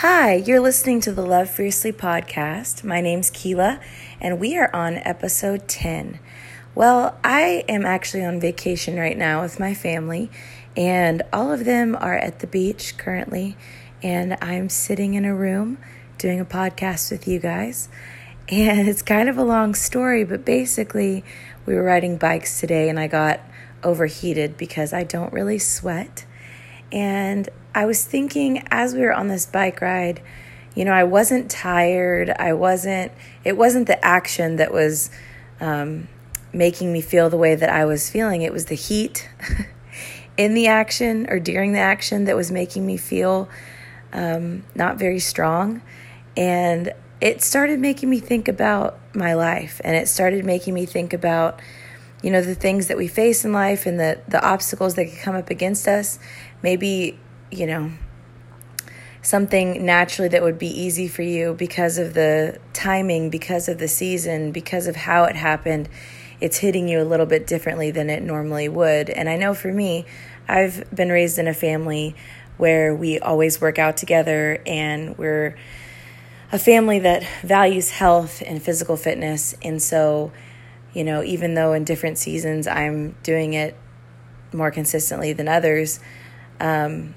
Hi, you're listening to the Love Fiercely podcast. My name's Keela, and we are on episode 10. Well, I am actually on vacation right now with my family, and all of them are at the beach currently, and I'm sitting in a room doing a podcast with you guys. And it's kind of a long story, but basically, we were riding bikes today, and I got overheated because I don't really sweat. And I was thinking as we were on this bike ride, you know, I wasn't tired. I wasn't, it wasn't the action that was um, making me feel the way that I was feeling. It was the heat in the action or during the action that was making me feel um, not very strong. And it started making me think about my life and it started making me think about you know the things that we face in life and the the obstacles that can come up against us maybe you know, something naturally that would be easy for you because of the timing, because of the season, because of how it happened, it's hitting you a little bit differently than it normally would. And I know for me, I've been raised in a family where we always work out together and we're a family that values health and physical fitness. And so, you know, even though in different seasons I'm doing it more consistently than others, um,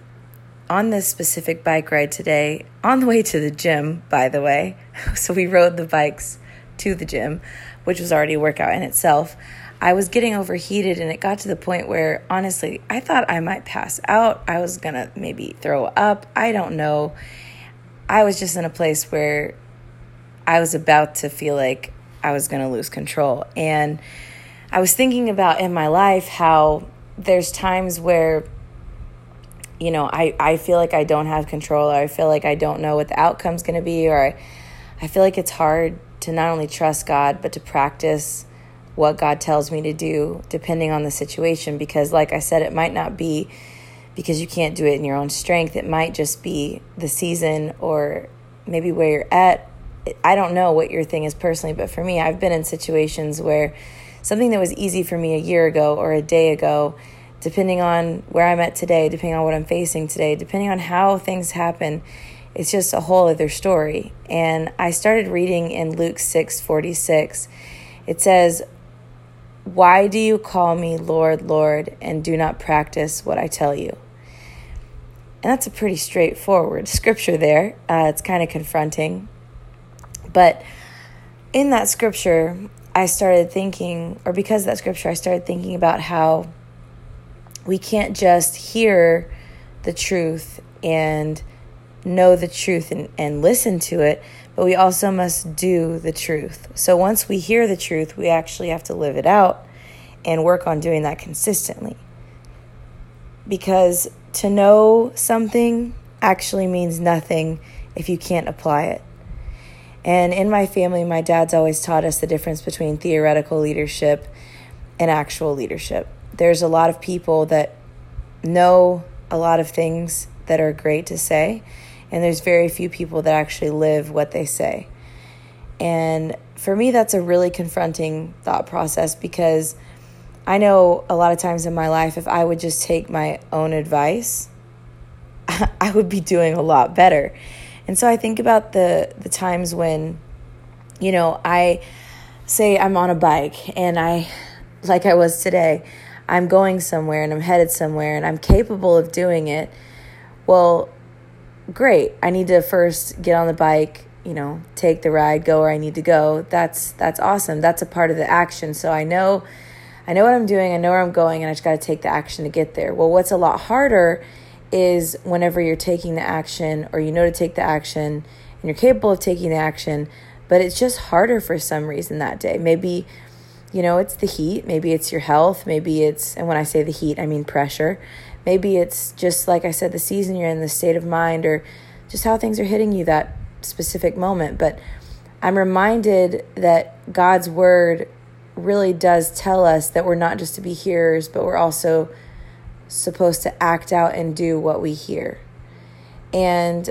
on this specific bike ride today, on the way to the gym, by the way, so we rode the bikes to the gym, which was already a workout in itself. I was getting overheated, and it got to the point where honestly, I thought I might pass out. I was gonna maybe throw up. I don't know. I was just in a place where I was about to feel like I was gonna lose control. And I was thinking about in my life how there's times where you know, I, I feel like I don't have control or I feel like I don't know what the outcome's going to be or I, I feel like it's hard to not only trust God, but to practice what God tells me to do depending on the situation. Because, like I said, it might not be because you can't do it in your own strength, it might just be the season or maybe where you're at. I don't know what your thing is personally, but for me, I've been in situations where something that was easy for me a year ago or a day ago depending on where I'm at today, depending on what I'm facing today, depending on how things happen, it's just a whole other story. And I started reading in Luke 6 46. It says, Why do you call me Lord, Lord, and do not practice what I tell you? And that's a pretty straightforward scripture there. Uh, it's kind of confronting. But in that scripture, I started thinking, or because of that scripture, I started thinking about how we can't just hear the truth and know the truth and, and listen to it, but we also must do the truth. So once we hear the truth, we actually have to live it out and work on doing that consistently. Because to know something actually means nothing if you can't apply it. And in my family, my dad's always taught us the difference between theoretical leadership and actual leadership there's a lot of people that know a lot of things that are great to say, and there's very few people that actually live what they say. And for me, that's a really confronting thought process because I know a lot of times in my life, if I would just take my own advice, I would be doing a lot better. And so I think about the the times when, you know, I say I'm on a bike and I, like I was today, I'm going somewhere and I'm headed somewhere and I'm capable of doing it, well, great. I need to first get on the bike, you know, take the ride, go where I need to go. That's that's awesome. That's a part of the action. So I know I know what I'm doing, I know where I'm going, and I just got to take the action to get there. Well, what's a lot harder is whenever you're taking the action or you know to take the action and you're capable of taking the action, but it's just harder for some reason that day. Maybe you know, it's the heat, maybe it's your health, maybe it's, and when I say the heat, I mean pressure. Maybe it's just, like I said, the season you're in, the state of mind, or just how things are hitting you that specific moment. But I'm reminded that God's word really does tell us that we're not just to be hearers, but we're also supposed to act out and do what we hear. And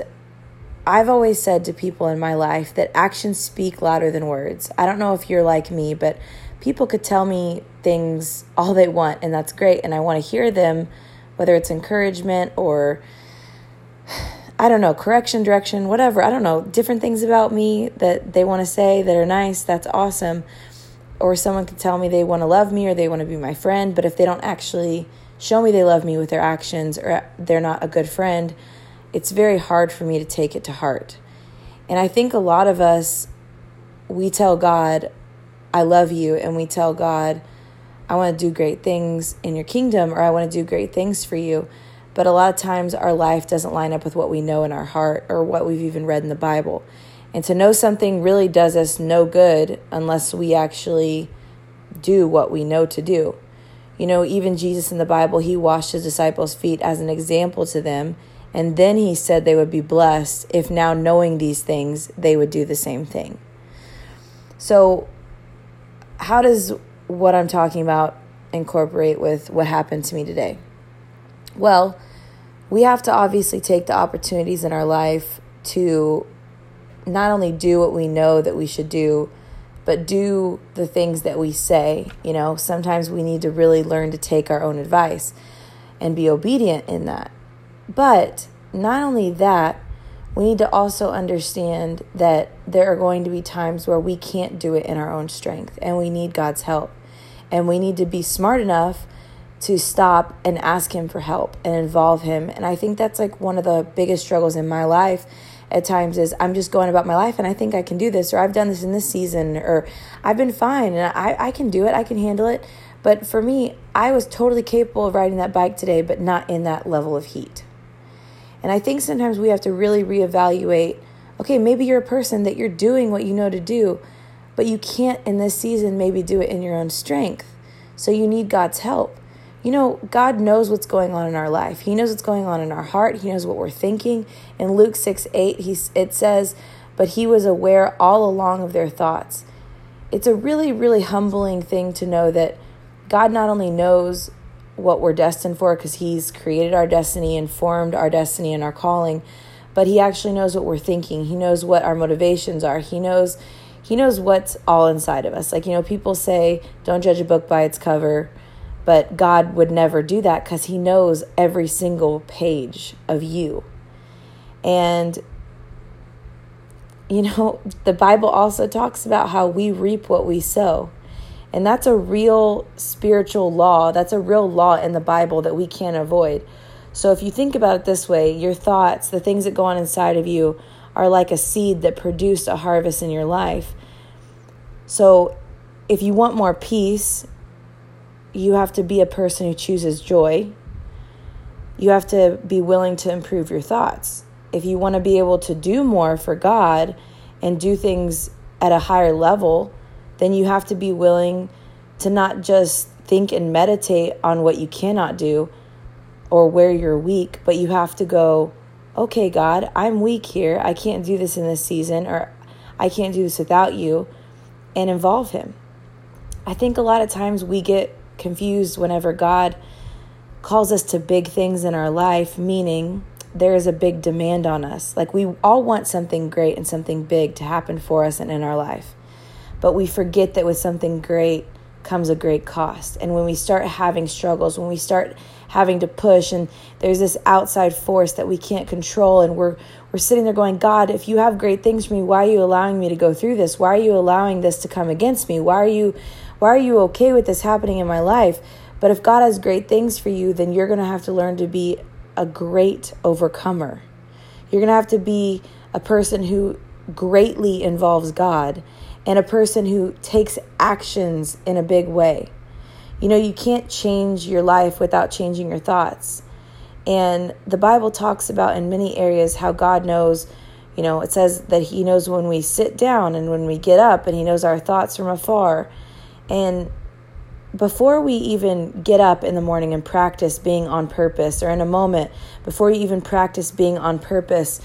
I've always said to people in my life that actions speak louder than words. I don't know if you're like me, but people could tell me things all they want, and that's great. And I want to hear them, whether it's encouragement or I don't know, correction, direction, whatever. I don't know, different things about me that they want to say that are nice. That's awesome. Or someone could tell me they want to love me or they want to be my friend, but if they don't actually show me they love me with their actions or they're not a good friend, it's very hard for me to take it to heart. And I think a lot of us, we tell God, I love you, and we tell God, I want to do great things in your kingdom, or I want to do great things for you. But a lot of times our life doesn't line up with what we know in our heart or what we've even read in the Bible. And to know something really does us no good unless we actually do what we know to do. You know, even Jesus in the Bible, he washed his disciples' feet as an example to them. And then he said they would be blessed if now knowing these things, they would do the same thing. So, how does what I'm talking about incorporate with what happened to me today? Well, we have to obviously take the opportunities in our life to not only do what we know that we should do, but do the things that we say. You know, sometimes we need to really learn to take our own advice and be obedient in that. But not only that, we need to also understand that there are going to be times where we can't do it in our own strength and we need God's help. And we need to be smart enough to stop and ask Him for help and involve Him. And I think that's like one of the biggest struggles in my life at times is I'm just going about my life and I think I can do this, or I've done this in this season, or I've been fine and I, I can do it, I can handle it. But for me, I was totally capable of riding that bike today, but not in that level of heat. And I think sometimes we have to really reevaluate okay, maybe you're a person that you're doing what you know to do, but you can't in this season maybe do it in your own strength. So you need God's help. You know, God knows what's going on in our life. He knows what's going on in our heart. He knows what we're thinking. In Luke 6 8, he, it says, But he was aware all along of their thoughts. It's a really, really humbling thing to know that God not only knows what we're destined for because he's created our destiny and formed our destiny and our calling, but he actually knows what we're thinking. He knows what our motivations are. He knows he knows what's all inside of us. Like, you know, people say, don't judge a book by its cover but God would never do that because He knows every single page of you. And, you know, the Bible also talks about how we reap what we sow. And that's a real spiritual law. That's a real law in the Bible that we can't avoid. So if you think about it this way, your thoughts, the things that go on inside of you, are like a seed that produced a harvest in your life. So if you want more peace you have to be a person who chooses joy. You have to be willing to improve your thoughts. If you want to be able to do more for God and do things at a higher level, then you have to be willing to not just think and meditate on what you cannot do or where you're weak, but you have to go, okay, God, I'm weak here. I can't do this in this season, or I can't do this without you, and involve Him. I think a lot of times we get confused whenever God calls us to big things in our life, meaning there is a big demand on us. Like we all want something great and something big to happen for us and in our life. But we forget that with something great comes a great cost. And when we start having struggles, when we start having to push and there's this outside force that we can't control and we're we're sitting there going, God, if you have great things for me, why are you allowing me to go through this? Why are you allowing this to come against me? Why are you why are you okay with this happening in my life? But if God has great things for you, then you're going to have to learn to be a great overcomer. You're going to have to be a person who greatly involves God and a person who takes actions in a big way. You know, you can't change your life without changing your thoughts. And the Bible talks about in many areas how God knows, you know, it says that He knows when we sit down and when we get up, and He knows our thoughts from afar. And before we even get up in the morning and practice being on purpose, or in a moment, before you even practice being on purpose,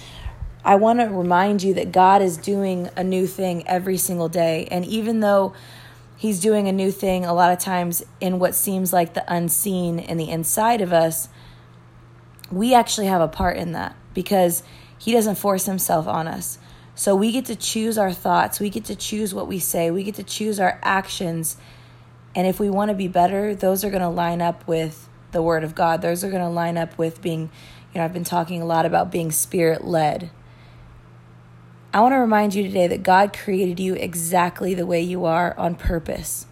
I want to remind you that God is doing a new thing every single day. And even though He's doing a new thing a lot of times in what seems like the unseen in the inside of us, we actually have a part in that because He doesn't force Himself on us. So we get to choose our thoughts, we get to choose what we say, we get to choose our actions. And if we want to be better, those are going to line up with the word of God. Those are going to line up with being, you know, I've been talking a lot about being spirit led. I want to remind you today that God created you exactly the way you are on purpose.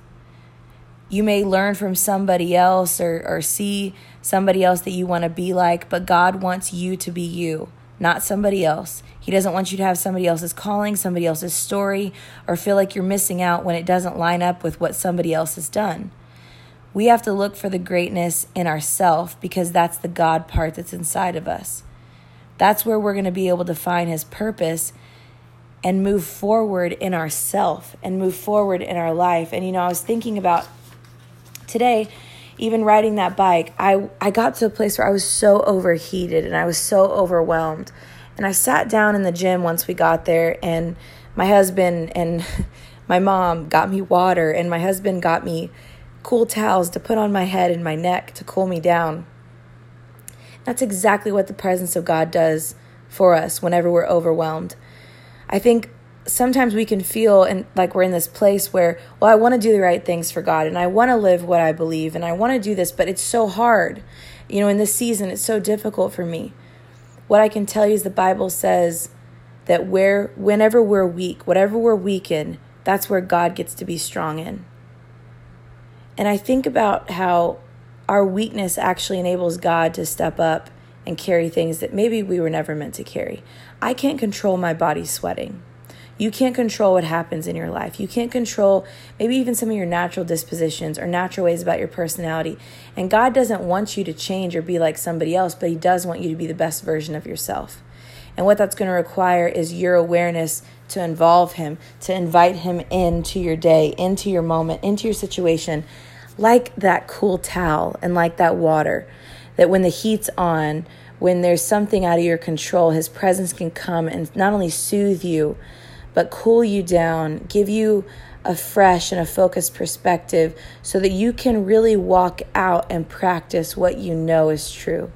You may learn from somebody else or, or see somebody else that you want to be like, but God wants you to be you, not somebody else. He doesn't want you to have somebody else's calling, somebody else's story, or feel like you're missing out when it doesn't line up with what somebody else has done. We have to look for the greatness in ourself because that's the God part that's inside of us. That's where we're going to be able to find his purpose and move forward in ourself and move forward in our life. And you know, I was thinking about today even riding that bike, I I got to a place where I was so overheated and I was so overwhelmed. And I sat down in the gym once we got there and my husband and my mom got me water and my husband got me cool towels to put on my head and my neck to cool me down. That's exactly what the presence of God does for us whenever we're overwhelmed. I think sometimes we can feel and like we're in this place where, well, I want to do the right things for God and I want to live what I believe and I want to do this, but it's so hard. You know, in this season, it's so difficult for me. What I can tell you is the Bible says that where whenever we're weak, whatever we're weak in, that's where God gets to be strong in. And I think about how our weakness actually enables God to step up and carry things that maybe we were never meant to carry. I can't control my body sweating. You can't control what happens in your life. You can't control maybe even some of your natural dispositions or natural ways about your personality. And God doesn't want you to change or be like somebody else, but He does want you to be the best version of yourself. And what that's going to require is your awareness to involve Him, to invite Him into your day, into your moment, into your situation, like that cool towel and like that water. That when the heat's on, when there's something out of your control, His presence can come and not only soothe you, but cool you down, give you a fresh and a focused perspective so that you can really walk out and practice what you know is true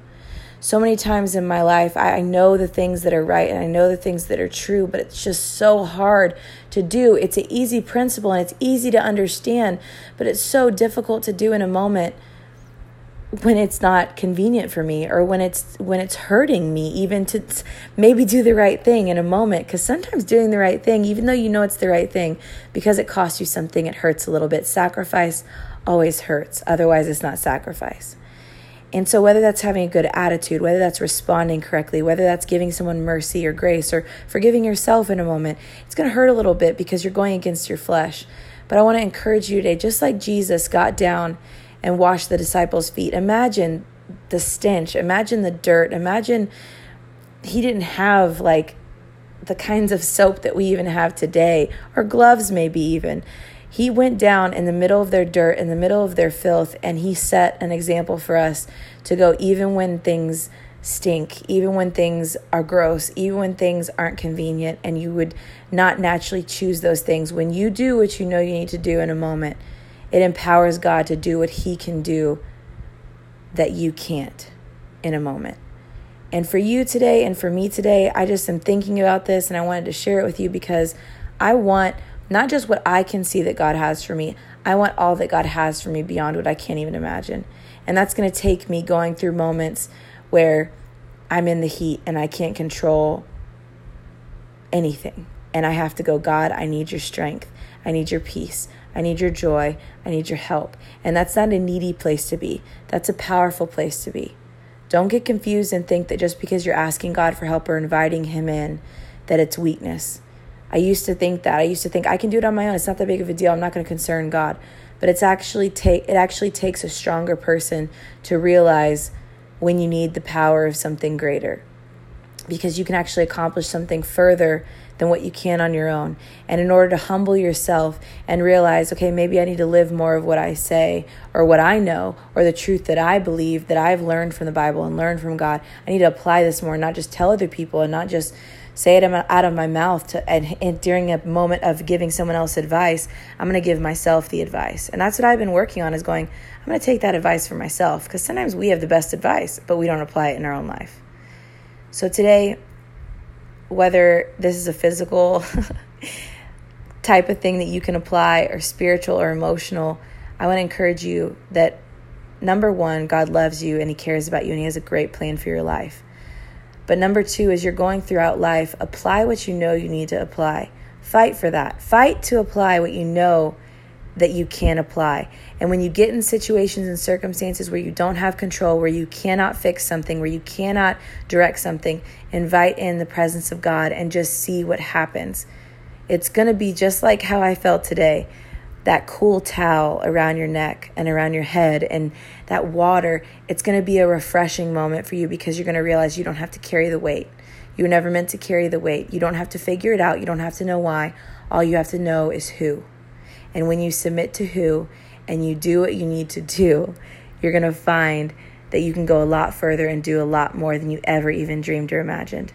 so many times in my life, I, know the things that are right and I know the things that are true, but it's just so hard to do. It's an easy principle and it's easy to understand, but it's so difficult to do in a moment when it's not convenient for me or when it's when it's hurting me even to maybe do the right thing in a moment. Cuz sometimes doing the right thing even though you know it's the right thing because it costs you something it hurts a little bit. Sacrifice always hurts. Otherwise it's not sacrifice. And so, whether that's having a good attitude, whether that's responding correctly, whether that's giving someone mercy or grace or forgiving yourself in a moment, it's going to hurt a little bit because you're going against your flesh. But I want to encourage you today, just like Jesus got down and washed the disciples' feet, imagine the stench, imagine the dirt, imagine he didn't have like the kinds of soap that we even have today, or gloves, maybe even. He went down in the middle of their dirt, in the middle of their filth, and he set an example for us to go even when things stink, even when things are gross, even when things aren't convenient, and you would not naturally choose those things. When you do what you know you need to do in a moment, it empowers God to do what He can do that you can't in a moment. And for you today and for me today, I just am thinking about this and I wanted to share it with you because I want not just what I can see that God has for me, I want all that God has for me beyond what I can't even imagine. And that's going to take me going through moments where I'm in the heat and I can't control anything. And I have to go, God, I need your strength. I need your peace. I need your joy. I need your help. And that's not a needy place to be, that's a powerful place to be. Don't get confused and think that just because you're asking God for help or inviting Him in, that it's weakness. I used to think that. I used to think I can do it on my own. It's not that big of a deal. I'm not going to concern God. But it's actually take it actually takes a stronger person to realize when you need the power of something greater. Because you can actually accomplish something further than what you can on your own. And in order to humble yourself and realize, okay, maybe I need to live more of what I say or what I know or the truth that I believe that I've learned from the Bible and learned from God. I need to apply this more, not just tell other people and not just say it out of my mouth to, and, and during a moment of giving someone else advice i'm going to give myself the advice and that's what i've been working on is going i'm going to take that advice for myself because sometimes we have the best advice but we don't apply it in our own life so today whether this is a physical type of thing that you can apply or spiritual or emotional i want to encourage you that number one god loves you and he cares about you and he has a great plan for your life But number two, as you're going throughout life, apply what you know you need to apply. Fight for that. Fight to apply what you know that you can apply. And when you get in situations and circumstances where you don't have control, where you cannot fix something, where you cannot direct something, invite in the presence of God and just see what happens. It's going to be just like how I felt today that cool towel around your neck and around your head and that water, it's going to be a refreshing moment for you because you're going to realize you don't have to carry the weight. You were never meant to carry the weight. You don't have to figure it out. You don't have to know why. All you have to know is who. And when you submit to who and you do what you need to do, you're going to find that you can go a lot further and do a lot more than you ever even dreamed or imagined.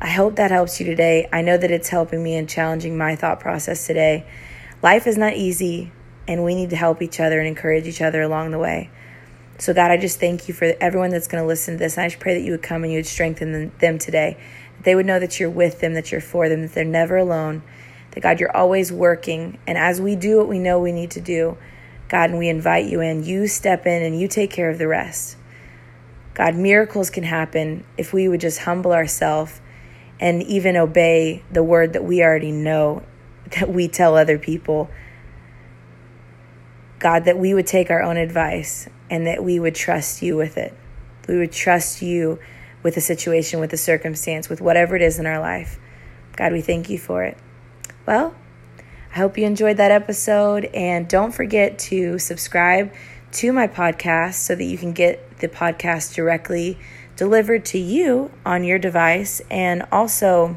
I hope that helps you today. I know that it's helping me and challenging my thought process today. Life is not easy, and we need to help each other and encourage each other along the way. So, God, I just thank you for everyone that's going to listen to this. And I just pray that you would come and you would strengthen them today. That they would know that you're with them, that you're for them, that they're never alone. That, God, you're always working. And as we do what we know we need to do, God, and we invite you in, you step in and you take care of the rest. God, miracles can happen if we would just humble ourselves and even obey the word that we already know that we tell other people. God, that we would take our own advice and that we would trust you with it. We would trust you with the situation, with the circumstance, with whatever it is in our life. God, we thank you for it. Well, I hope you enjoyed that episode. And don't forget to subscribe to my podcast so that you can get the podcast directly delivered to you on your device. And also,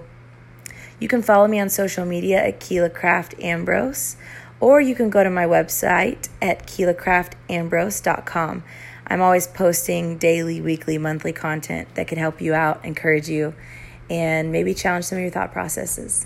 you can follow me on social media at Keela Craft Ambrose, or you can go to my website at KeelaCraftAmbrose.com. I'm always posting daily, weekly, monthly content that can help you out, encourage you, and maybe challenge some of your thought processes.